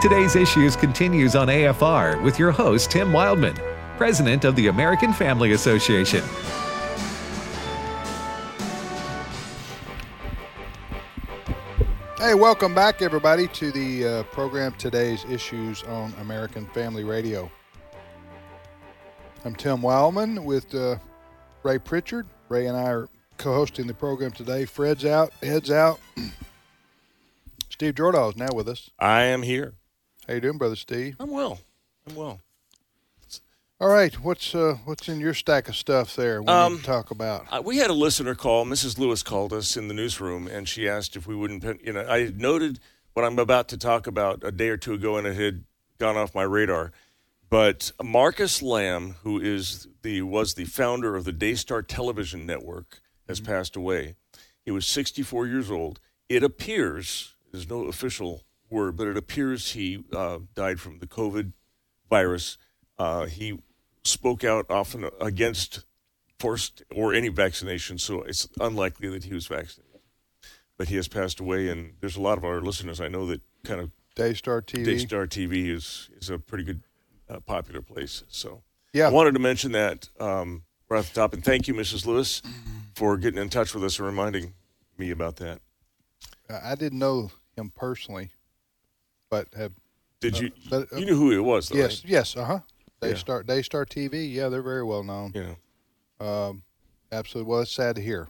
Today's Issues continues on AFR with your host, Tim Wildmon, President of the American Family Association. Hey, welcome back, everybody, to the uh, program Today's Issues on American Family Radio. I'm Tim Wildmon with uh, Ray Pritchard. Ray and I are co hosting the program today. Fred's out, Ed's out. Steve Jordahl is now with us. I am here. How you doing, brother Steve? I'm well. I'm well. All right, what's uh, what's in your stack of stuff there? We Um, need to talk about. Uh, we had a listener call. Mrs. Lewis called us in the newsroom, and she asked if we wouldn't. pen- You know, I had noted what I'm about to talk about a day or two ago, and it had gone off my radar. But Marcus Lamb, who is the was the founder of the Daystar Television Network, has passed away. He was 64 years old. It appears there's no official word, but it appears he uh, died from the COVID virus. Uh, he spoke out often against forced or any vaccination, so it's unlikely that he was vaccinated. But he has passed away, and there's a lot of our listeners I know that kind of Daystar TV. Daystar TV is is a pretty good uh, popular place. So Yeah. I wanted to mention that um, right off the top, and thank you, Mrs. Lewis, for getting in touch with us and reminding me about that. I I didn't know him personally, but have Did Uh, you but, uh, you knew who it was? Though, yes, yes, uh huh. They Yeah. Daystar Daystar TV. Yeah, they're very well known. Yeah. Um, absolutely. Well, it's sad to hear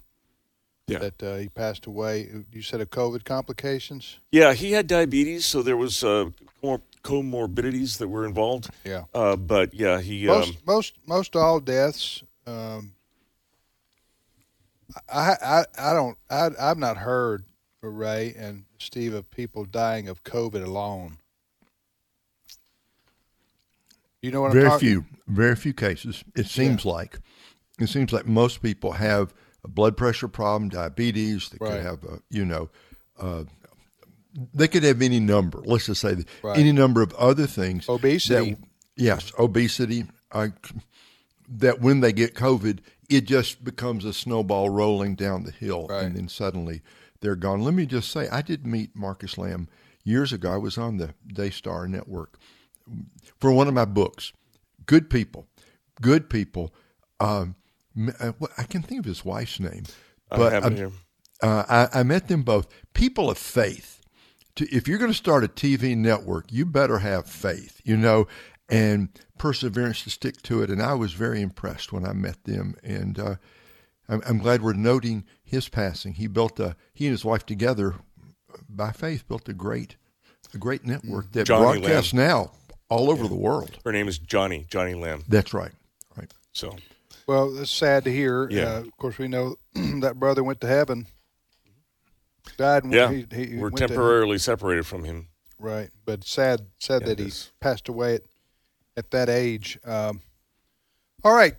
Yeah. that uh, he passed away. You said of COVID complications. yeah, he had diabetes, so there was uh, more comorbidities that were involved. Yeah. Uh, but yeah, he Most um, most most all deaths. Um, I, I I don't I I've not heard Ray and Steve of people dying of COVID alone. You know what I'm very talking? few, very few cases. It seems like it seems like most people have a blood pressure problem, diabetes. They Right. could have, a, you know, uh, they could have any number. Let's just say Right. any number of other things. Obesity. that- yes, obesity. I, that when they get COVID, it just becomes a snowball rolling down the hill, Right. and then suddenly they're gone. Let me just say, I did meet Marcus Lamb years ago. I was on the Daystar Network for one of my books. Good people, good people. Um, uh, I can think of his wife's name, but here. uh, I, I met them both. People of faith. To, if you're going to start a TV network, you better have faith, you know, and perseverance to stick to it. And I was very impressed when I met them, and uh, I'm, I'm glad we're noting his passing. He built a he and his wife together by faith built a great a great network that Johnny broadcasts now all over the world. Her name is Joni Joni Lamb. That's right. Right. So Well, it's sad to hear. Yeah. Uh, of course, we know that brother went to heaven. Died. When yeah, he, he we're went to- temporarily separated from him. right, but sad, sad Yeah, that it he passed away at, at that age. Um, all right.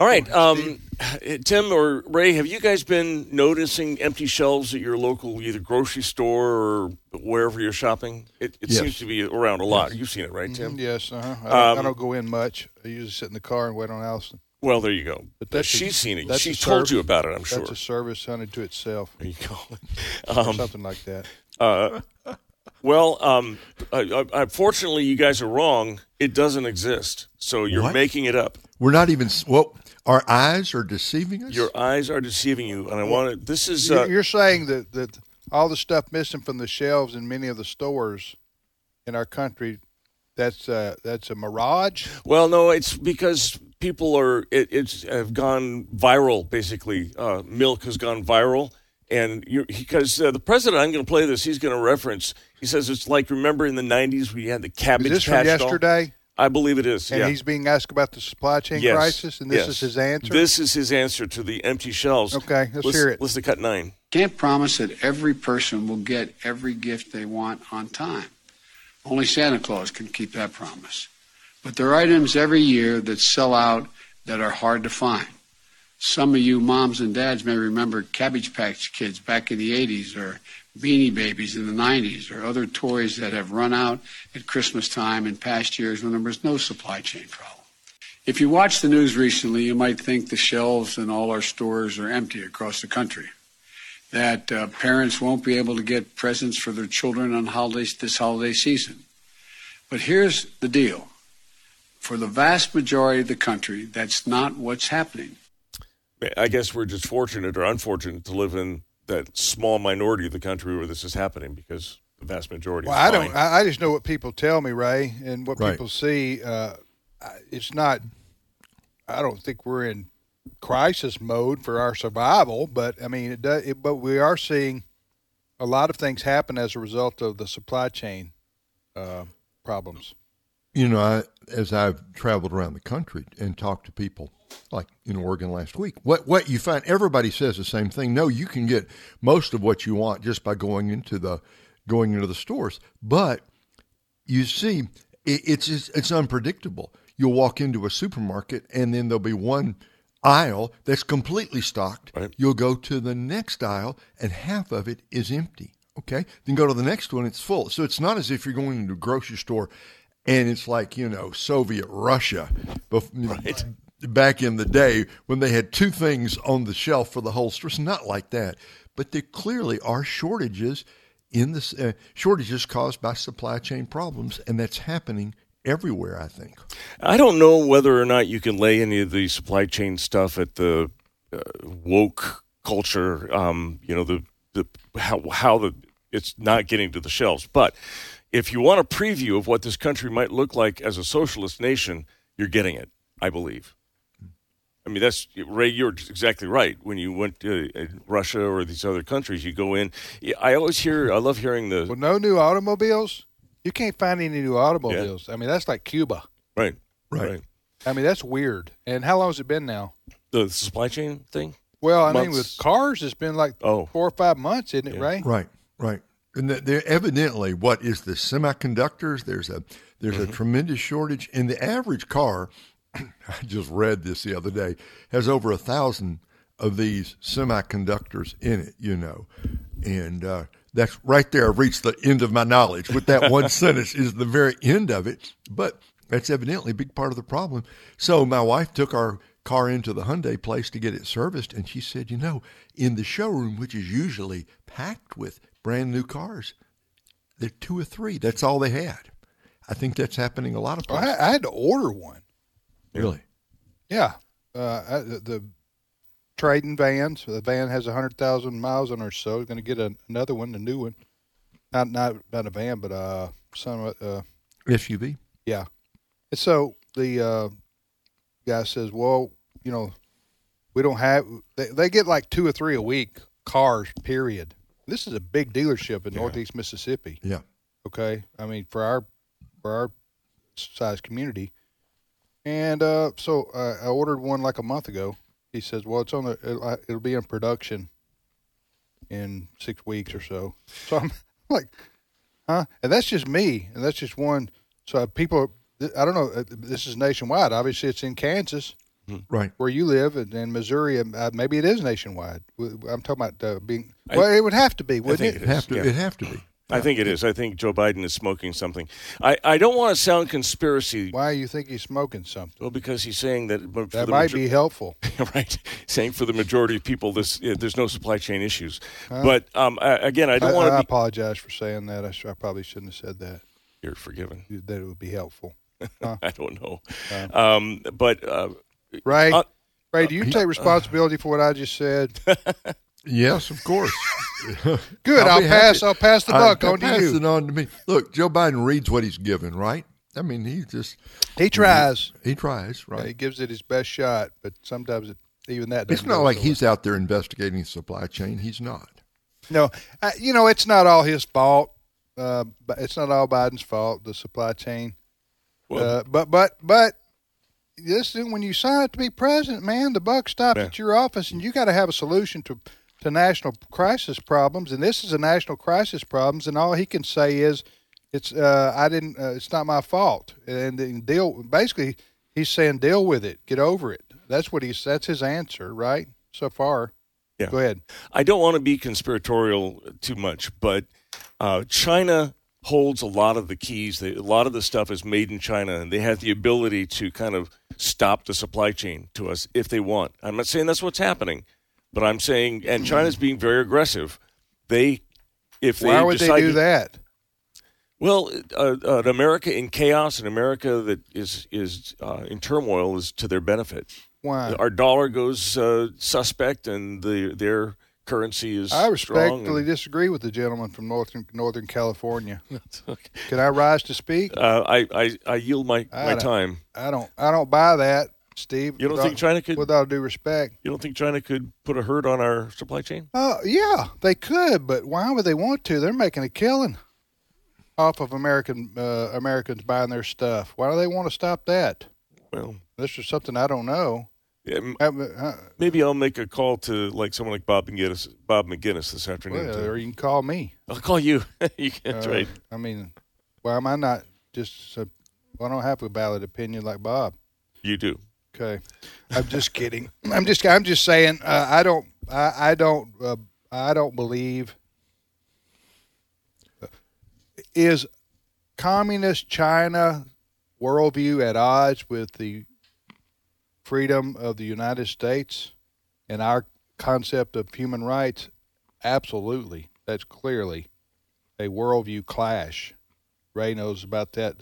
All right, um, Tim or Ray, have you guys been noticing empty shelves at your local either grocery store or wherever you're shopping? It, it Yes. seems to be around a lot. You've seen it, right, Tim? Mm, Yes, uh-huh. I, don't, I Um, don't go in much. I usually sit in the car and wait on Allison. Well, there you go. But that's a- she's seen it. She told service- you about it, I'm sure. That's a service unto itself, there you go. Um, something like that. uh, well, um, uh, uh, fortunately, you guys are wrong. It doesn't exist. So you're What? making it up. We're not even well. Our eyes are deceiving us. Your eyes are deceiving you, and I want to. This is You're, uh, you're saying that, that all the stuff missing from the shelves in many of the stores in our country, that's uh, that's a mirage. Well, no, it's because people are it, it's have gone viral. Basically, uh, milk has gone viral, and you because uh, the president, I'm going to play this. He's going to reference. He says it's like remember in the '90s we had the Is cabbage this from patch doll? yesterday? I believe it is. And yeah. he's being asked about the supply chain Yes, crisis, and this yes. is his answer. This is his answer to the empty shelves. Okay, let's Listen- hear it. Listen to cut nine. Can't promise that every person will get every gift they want on time. Only Santa Claus can keep that promise. But there are items every year that sell out that are hard to find. Some of you moms and dads may remember Cabbage Patch Kids back in the 80s or Beanie Babies in the 90s or other toys that have run out at Christmas time in past years when there was no supply chain problem. If you watch the news recently, you might think the shelves in all our stores are empty across the country. that uh, parents won't be able to get presents for their children on holidays this holiday season. But here's the deal. For the vast majority of the country, that's not what's happening. I guess we're just fortunate or unfortunate to live in that small minority of the country where this is happening because the vast majority. Well, is I don't. I, I just know what people tell me, Ray, and what Right. people see. Uh, it's not. I don't think we're in crisis mode for our survival, but I mean, it does. It, but we are seeing a lot of things happen as a result of the supply chain uh, problems. You know, I, as I've traveled around the country and talked to people, like in Oregon last week, what what you find everybody says the same thing. No, you can get most of what you want just by going into the going into the stores, but you see, it, it's just, it's unpredictable. You'll walk into a supermarket and then there'll be one aisle that's completely stocked. Right. You'll go to the next aisle and half of it is empty. Okay, then go to the next one, it's full. So it's not as if you're going into a grocery store and it's like you know Soviet Russia, bef- back in the day when they had two things on the shelf for the whole. It's not like that, but there clearly are shortages in this uh, shortages caused by supply chain problems, and that's happening everywhere. I think. I don't know whether or not you can lay any of the supply chain stuff at the uh, woke culture. Um, you know the the how how the it's not getting to the shelves. But if you want a preview of what this country might look like as a socialist nation, you're getting it. I believe. I mean, that's Ray. You're exactly right. When you went to uh, Russia or these other countries, you go in. I always hear. I love hearing the With no new automobiles, you can't find any new automobiles. I mean, that's like Cuba. right, Right. right. I mean, that's weird. And how long has it been now? The supply chain thing. Well, I mean, with cars, it's been like Oh. four or five months, isn't it, Yeah. Ray? Right, right. And th- there evidently what is the semiconductors? There's a there's a tremendous shortage in the average car. I just read this the other day has over a thousand of these semiconductors in it. You know, and uh, that's right there. I've reached the end of my knowledge. With that one sentence is the very end of it. But that's evidently a big part of the problem. So my wife took our car into the Hyundai place to get it serviced, and she said, you know, in the showroom, which is usually packed with brand new cars, there are two or three. That's all they had. I think that's happening a lot of places. I, I had to order one. Really? Yeah, uh, the, the trading vans. The van has a hundred thousand miles on or so. Going to get a, another one, a new one. Not not not a van, but uh, some uh, SUV? yeah. And so the uh, guy says, "Well, you know, we don't have. They, they get like two or three a week cars. Period. This is a big dealership in Northeast Mississippi. Yeah. Okay, I mean for our for our size community, and uh, so uh, I ordered one like a month ago. He says, "Well, it's on the it'll, it'll be in production in six weeks or so." So I'm like, "Huh?" And that's just me, and that's just one. So people, I don't know. uh, This is nationwide. Obviously, it's in Kansas Right. where you live, and in Missouri, and, uh, maybe it is nationwide. I'm talking about uh, being. Well, it would have to be, wouldn't it? it It have to. Yeah. It have to be. I think it is. I think Joe Biden is smoking something. I, I don't want to sound conspiracy. Why do you think he's smoking something? Well, because he's saying that for That might major- be helpful. right. Saying for the majority of people, this yeah, there's no supply chain issues. but um, I, again, I I, don't want I to be. apologize for saying that. I, sh- I probably shouldn't have said that. You're forgiven. That it would be helpful. I don't know. Um, but uh, Ray, Uh, Ray, do you take responsibility for what I just said? Yes, of course. Good. I'll, be pass. happy. I'll pass the buck I on to pass you. it on to me. Look, Joe Biden reads what he's given, right? I mean, he just He tries. he tries, Yeah, right? he gives it his best shot, but sometimes it, even that. It's doesn't not go like so he's out there investigating the supply chain. He's not. No, uh, you know it's not all his fault. Uh, but it's not all Biden's fault. The supply chain. Well- uh, but but but this is when you sign up to be president, man, the buck stops Yeah. at your office, and you got to have a solution to to national crisis problems. And this is a national crisis problems, and all he can say is, "It's uh, I didn't. Uh, it's not my fault." And, then deal. Basically, he's saying, "Deal with it. Get over it." That's what he's. That's his answer, right? So far. Yeah. Go ahead. I don't want to be conspiratorial too much, but uh, China holds a lot of the keys. They, a lot of the stuff is made in China, and they have the ability to kind of stop the supply chain to us if they want. I'm not saying that's what's happening. But I'm saying, and China's being very aggressive. They, if they Why would they do that? Well, uh, uh, an America in chaos, an America that is is uh, in turmoil, is to their benefit. Why? Our dollar goes uh, suspect, and the their currency is I respectfully disagree with the gentleman from Northern Northern California. Can I rise to speak? uh, I, I I yield my, I my time. I don't. I don't buy that, Steve. You don't With think China could- without due respect. You don't think China could put a hurt on our supply chain? Uh, yeah, they could, but why would they want to? They're making a killing off of American uh, Americans buying their stuff. Why do they want to stop that? Well, This is something I don't know. yeah, Uh, maybe I'll make a call to like someone like Bob Maginnis, Bob Maginnis this afternoon. well, or you can call me. I'll call you. you can't Uh, right. I mean, why am I not just? A, well, I don't have a valid opinion like Bob. You do. Okay, I'm just kidding. I'm just I'm just saying uh, I don't I, I don't uh, I don't believe is communist China worldview at odds with the freedom of the United States and our concept of human rights? Absolutely, that's clearly a worldview clash. Ray knows about that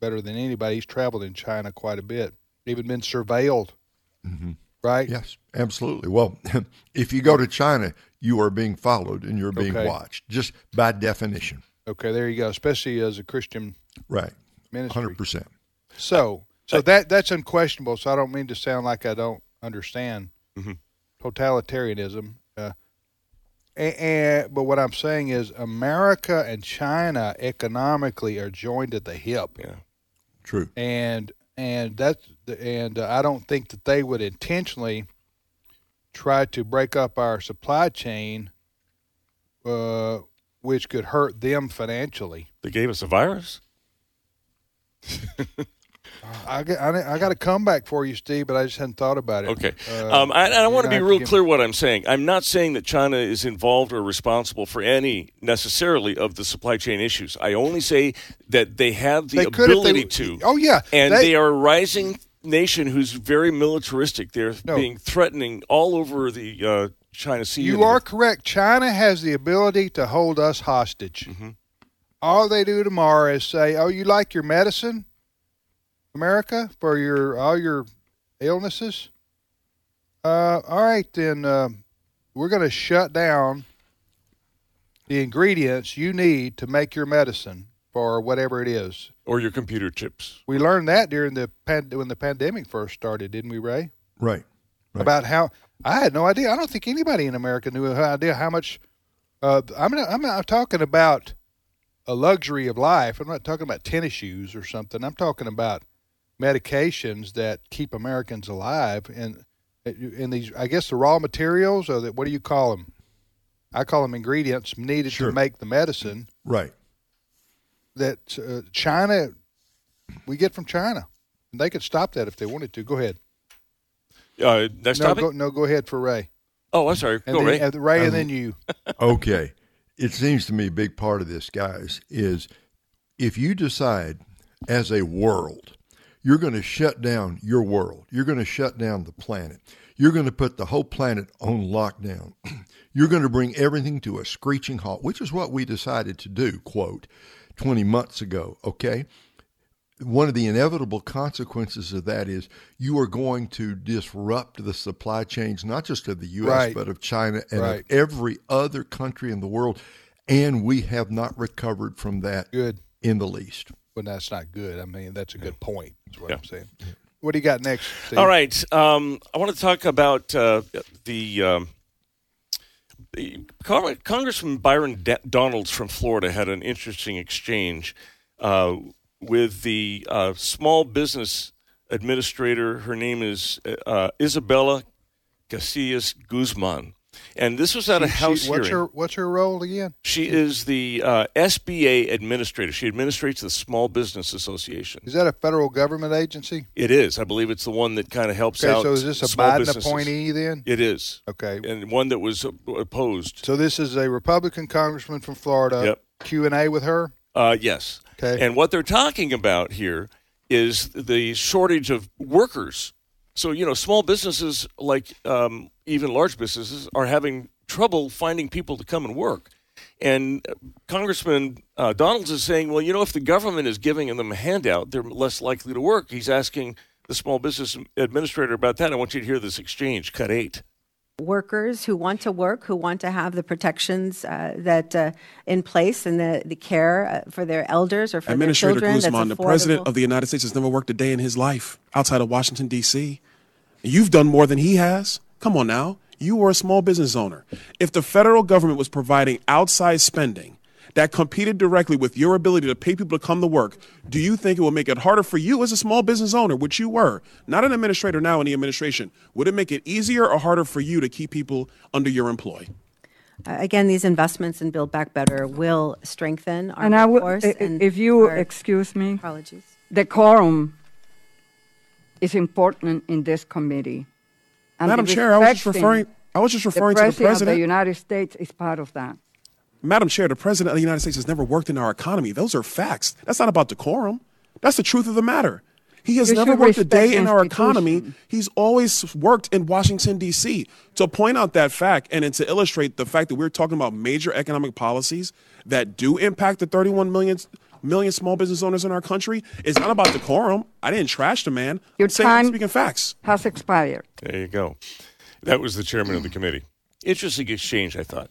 better than anybody. He's traveled in China quite a bit, even been surveilled. Right? Yes, absolutely. Well, if you go to China, you are being followed and you're being Okay. watched, just by definition. Okay, there you go. Especially as a Christian Right. ministry. 100%. So, so that that's unquestionable. So I don't mean to sound like I don't understand Mhm. totalitarianism. Uh, and, but what I'm saying is, America and China economically are joined at the hip. Yeah. True. and and that's and uh, I don't think that they would intentionally try to break up our supply chain, uh, which could hurt them financially. They gave us a virus. I got, I, I got a comeback for you, Steve, but I just hadn't thought about it. Okay. Uh, um, I, and I want to be real clear what I'm saying. I'm not saying that China is involved or responsible for any necessarily of the supply chain issues. I only say that they have the They if they- ability to. Oh, yeah. And They- they, are a rising nation who's very militaristic. They're No. being threatening all over the uh, China Sea. You are correct. China has the ability to hold us hostage. Mm-hmm. All they do tomorrow is say, "Oh, you like your medicine, America, for your all your illnesses? Uh, all right, then uh, we're going to shut down the ingredients you need to make your medicine for whatever it is." or your computer chips. We learned that during the pan- when the pandemic first started, didn't we, Ray? Right. Right. about how I had no idea. I don't think anybody in America knew an idea how much. Uh, I'm not, I'm not talking about a luxury of life. I'm not talking about tennis shoes or something. I'm talking about medications that keep Americans alive and in these. I guess the raw materials or the, what do you call them? I call them ingredients needed Sure. to make the medicine Right. that uh, China we get from China. And they could stop that if they wanted to. Go ahead. Uh, next No, topic. go, no, go ahead for Ray. oh, I'm sorry. And Go, then, Ray. and Ray, and then you. Okay. It seems to me a big part of this, guys, is if you decide as a world, you're going to shut down your world, you're going to shut down the planet, you're going to put the whole planet on lockdown, you're going to bring everything to a screeching halt, which is what we decided to do, quote, 20 months ago, okay? one of the inevitable consequences of that is you are going to disrupt the supply chains, not just of the U.S., Right. but of China and Right. of every other country in the world. And we have not recovered from that Good. in the least. Well, that's not good. I mean, that's a good point. That's what Yeah. I'm saying. What do you got next? Steve? All right. Um, I want to talk about uh, the, um, Congressman Byron D- Donalds from Florida had an interesting exchange uh, with the uh, small business administrator. Her name is uh, Isabella Casillas Guzman. And this was at a House she- what's hearing. her What's her role again? She is the uh, SBA administrator. She administrates the Small Business Association. Is that a federal government agency? It is. I believe it's the one that kind of helps Okay, out. so is this a Biden businesses. appointee then? It is, Okay, and one that was opposed. so this is a Republican congressman from Florida. Yep. Q and A with her. Uh, yes. Okay. And what they're talking about here is the shortage of workers So you know, small businesses like um, even large businesses are having trouble finding people to come and work. And uh, Congressman uh, Donalds is saying, well, you know, if the government is giving them a handout, they're less likely to work. He's asking the small business administrator about that. I want you to hear this exchange. Cut eight workers who want to work, who want to have the protections uh, that uh, in place and the, the care uh, for their elders or for Administrator their children. Guzman, the president of the United States has never worked a day in his life outside of Washington D.C. You've done more than he has. Come on now. You were a small business owner. If the federal government was providing outside spending that competed directly with your ability to pay people to come to work, do you think it would make it harder for you as a small business owner, which you were, not an administrator now in the administration? Would it make it easier or harder for you to keep people under your employ? Uh, again, these investments in Build Back Better will strengthen our and I workforce. and if you excuse me, apologies. The quorum is important in this committee. And Madam Chair, I was just referring. I was just referring the to the president. of the United States is part of that. Madam Chair, the President of the United States has never worked in our economy. Those are facts. That's not about decorum. That's the truth of the matter. He has you never worked a day in our economy. He's always worked in Washington, D.C. To point out that fact and to illustrate the fact that we're talking about major economic policies that do impact the 31 million, million small business owners in our country is not about decorum. I didn't trash the man. Your I'm saying, time speaking facts. has expired. There you go. That was the chairman of the committee. Interesting exchange, I thought.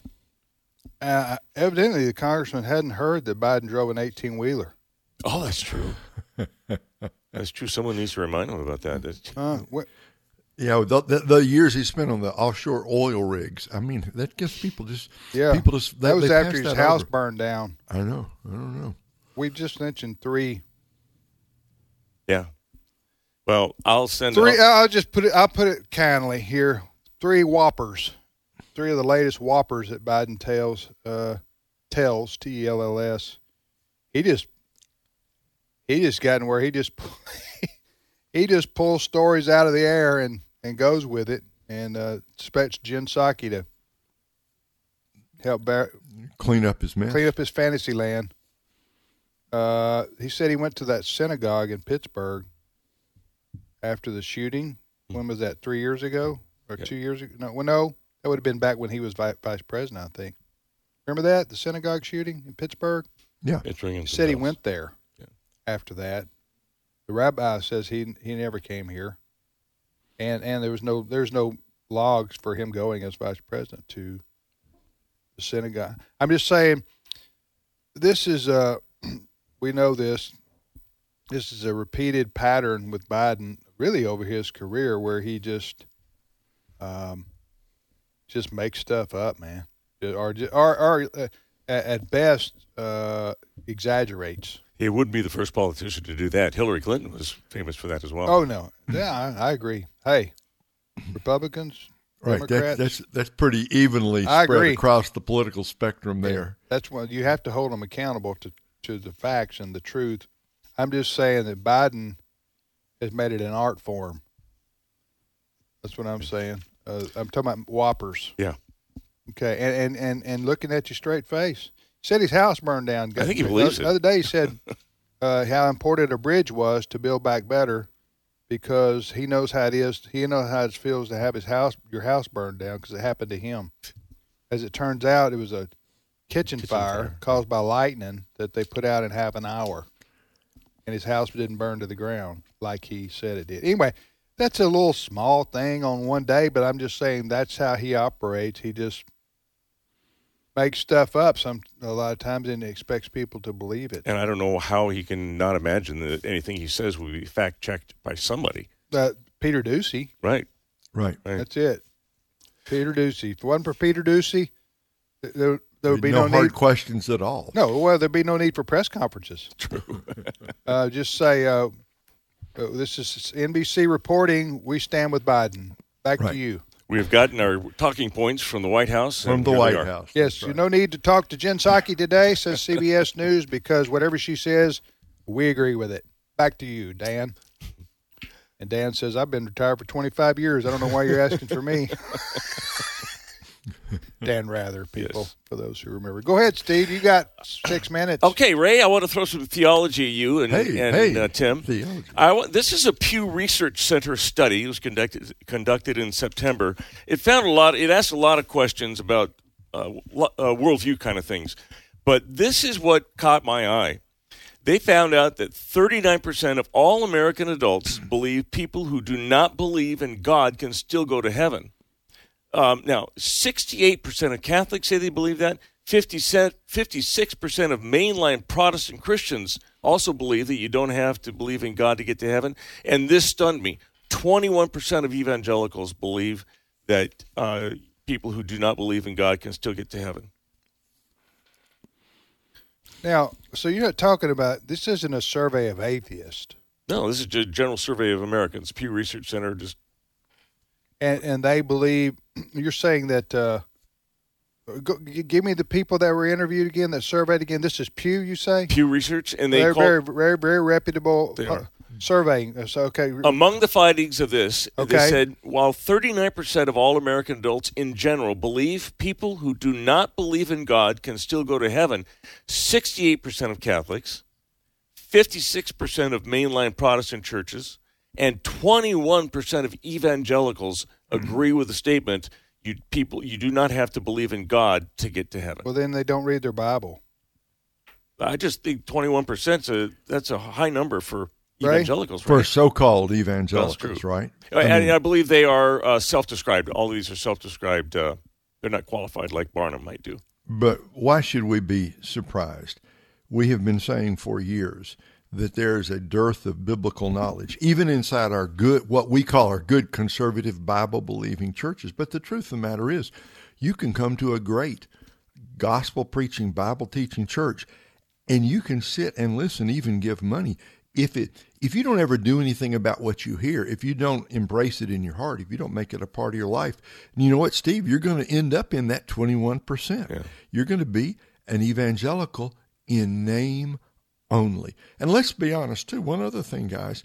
Uh, evidently, the congressman hadn't heard that Biden drove an 18 wheeler. Oh, that's true. that's true. Someone needs to remind him about that. Uh, what? Yeah, the, the, the, years he spent on the offshore oil rigs. I mean, that gets people just. Yeah, people just. That, that was after his house over. burned down. I know. I don't know. We've just mentioned three. Yeah. Well, I'll send. Three. I'll just put it. I'll put it kindly here. Three whoppers three of the latest whoppers that Biden tells uh, tells T E L L S. He just he just gotten where he just he just pulls stories out of the air and and goes with it and uh, expects Jen Psaki to help bear, clean up his mess, clean up his fantasy land. Uh, he said he went to that synagogue in Pittsburgh after the shooting. When was that? Three years ago or yep. two years ago? No, well, no, that would have been back when he was vice president, I think. Remember that the synagogue shooting in Pittsburgh? Yeah, it's ringing. He said bells. he went there. Yeah. After that, the rabbi says he he never came here, and and there was no there's no logs for him going as vice president to the synagogue. I'm just saying, this is a we know this. This is a repeated pattern with Biden, really over his career, where he just um, just make stuff up, man, or or, or uh, at best uh, exaggerates. He wouldn't be the first politician to do that. Hillary Clinton was famous for that as well. Oh no, yeah, I, I agree. Hey, Republicans, right? Democrats, that's that's pretty evenly I spread agree. across the political spectrum there. Yeah, that's what you have to hold them accountable to to the facts and the truth. I'm just saying that Biden has made it an art form. That's what I'm saying. Uh, I'm talking about whoppers. Yeah. Okay, and, and and and looking at your straight face. Said his house burned down. I think he believes the, it. The other day he said uh, how important a bridge was to build back better because he knows how it is. He knows how it feels to have his house, your house burned down because it happened to him. As it turns out, it was a kitchen, Kitchen fire, fire. caused by lightning that they put out in half an hour, and his house didn't burn to the ground like he said it did. Anyway, that's a little small thing on one day, but I'm just saying that's how he operates. He just makes stuff up some a lot of times and expects people to believe it. And I don't know how he can not imagine that anything he says will be fact checked by somebody. Uh, Peter Doocy, Right. Right. Right. that's it. Peter Doocy. If it wasn't for Peter Doocy, th- there, there would be no, no, hard need. questions at all. No, well, there'd be no need for press conferences. True. Uh, just say, uh, Oh, this is NBC reporting. We stand with Biden. Back Right. to you. We have gotten our talking points from the White House. From the White. House. Yes, That's right. no need to talk to Jen Psaki today, says CBS News, because whatever she says, we agree with it. Back to you, Dan. And Dan says, I've been retired for 25 years. I don't know why you're asking for me. Dan Rather, people, Yes. for those who remember. Go ahead, Steve. You got six minutes. Okay, Ray, I want to throw some theology at you and, Hey, and hey, uh, Tim. theology. I this is a Pew Research Center study. It was conducted conducted in September. It found a lot. It asked a lot of questions about uh, uh, worldview kind of things. But this is what caught my eye. They found out that 39% of all American adults believe people who do not believe in God can still go to heaven. Um, now, 68% of Catholics say they believe that. 56% of mainline Protestant Christians also believe that you don't have to believe in God to get to heaven. And this stunned me. 21% of evangelicals believe that uh, people who do not believe in God can still get to heaven. Now, so you're not talking about this isn't a survey of atheists, No, this is a general survey of Americans. Pew Research Center just and and they believe you're saying that. Uh, go, give me the people that were interviewed again, that surveyed again. This is Pew, you say? Pew Research, and they They're call, very, very, very reputable uh, are. surveying. Uh, So okay, Among the findings of this, they said while 39% of all American adults in general believe people who do not believe in God can still go to heaven, 68% of Catholics, 56% of mainline Protestant churches, and 21% of evangelicals agree with the statement you people you do not have to believe in God to get to heaven. well then they don't read their Bible. I just think 21% 's a that's a high number for Right. evangelicals. For so-called evangelicals, right? I, and I believe they are uh, self-described. All of these are self-described. Uh, they're not qualified like Barna might do. But why should we be surprised? We have been saying for years that there is a dearth of biblical knowledge, even inside our good, what we call our good conservative Bible believing churches. But the truth of the matter is, you can come to a great gospel preaching, Bible teaching church, and you can sit and listen, even give money. If it if you don't ever do anything about what you hear, if you don't embrace it in your heart, if you don't make it a part of your life, you know what, Steve, you're going to end up in that twenty one percent. You're going to be an evangelical in name only. And let's be honest too. One other thing, guys,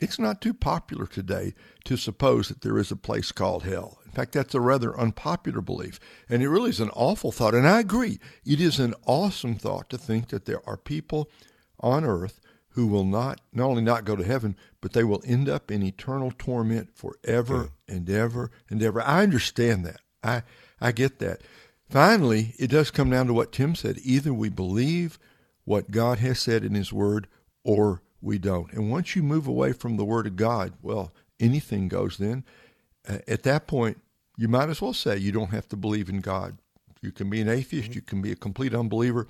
it's not too popular today to suppose that there is a place called hell. In fact, that's a rather unpopular belief. And it really is an awful thought. And I agree, it is an awesome thought to think that there are people on earth who will not, not only not go to heaven, but they will end up in eternal torment forever and ever and ever. I understand that. I, I get that. Finally, it does come down to what Tim said. Either we believe what God has said in His Word or we don't. And once you move away from the Word of God, well, anything goes then. Uh, at that point, you might as well say you don't have to believe in God. You can be an atheist, you can be a complete unbeliever,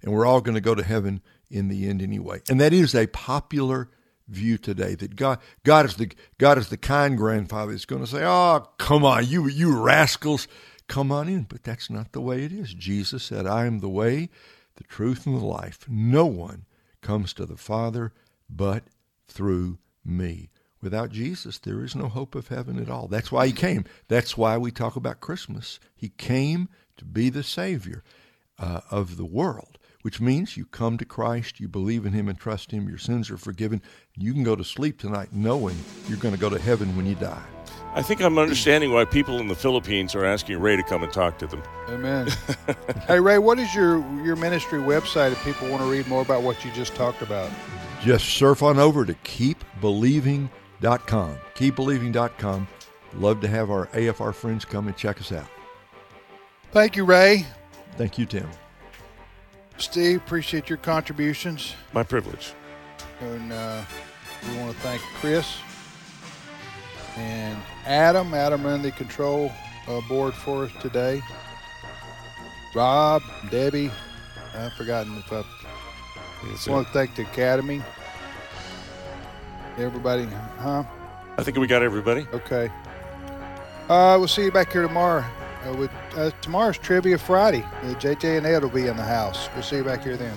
and we're all going to go to heaven in the end anyway. And that is a popular view today that God God is the God is the kind grandfather that's going to say, "Oh, come on, you you rascals, come on in." But that's not the way it is. Jesus said, "I am the way, the truth, and the life. No one comes to the Father but through me." Without Jesus, there is no hope of heaven at all. That's why he came. That's why we talk about Christmas. He came to be the Savior uh, of the world, which means you come to Christ, you believe in Him and trust Him, your sins are forgiven. You can go to sleep tonight knowing you're going to go to heaven when you die. I think I'm understanding why people in the Philippines are asking Ray to come and talk to them. Amen. hey Ray, what is your your ministry website if people want to read more about what you just talked about? Just surf on over to keepbelieving.com. Keepbelieving.com. Love to have our AFR friends come and check us out. Thank you, Ray. Thank you, Tim. Steve, appreciate your contributions. My privilege. And uh, we want to thank Chris and Adam. Adam ran the control uh, board for us today. Rob, Debbie. I've forgotten if I That's want to thank the Academy. Everybody, huh? I think we got everybody. Okay. Uh, we'll see you back here tomorrow. Uh, with uh, tomorrow's Trivia Friday. Uh, JJ and Ed will be in the house. We'll see you back here then.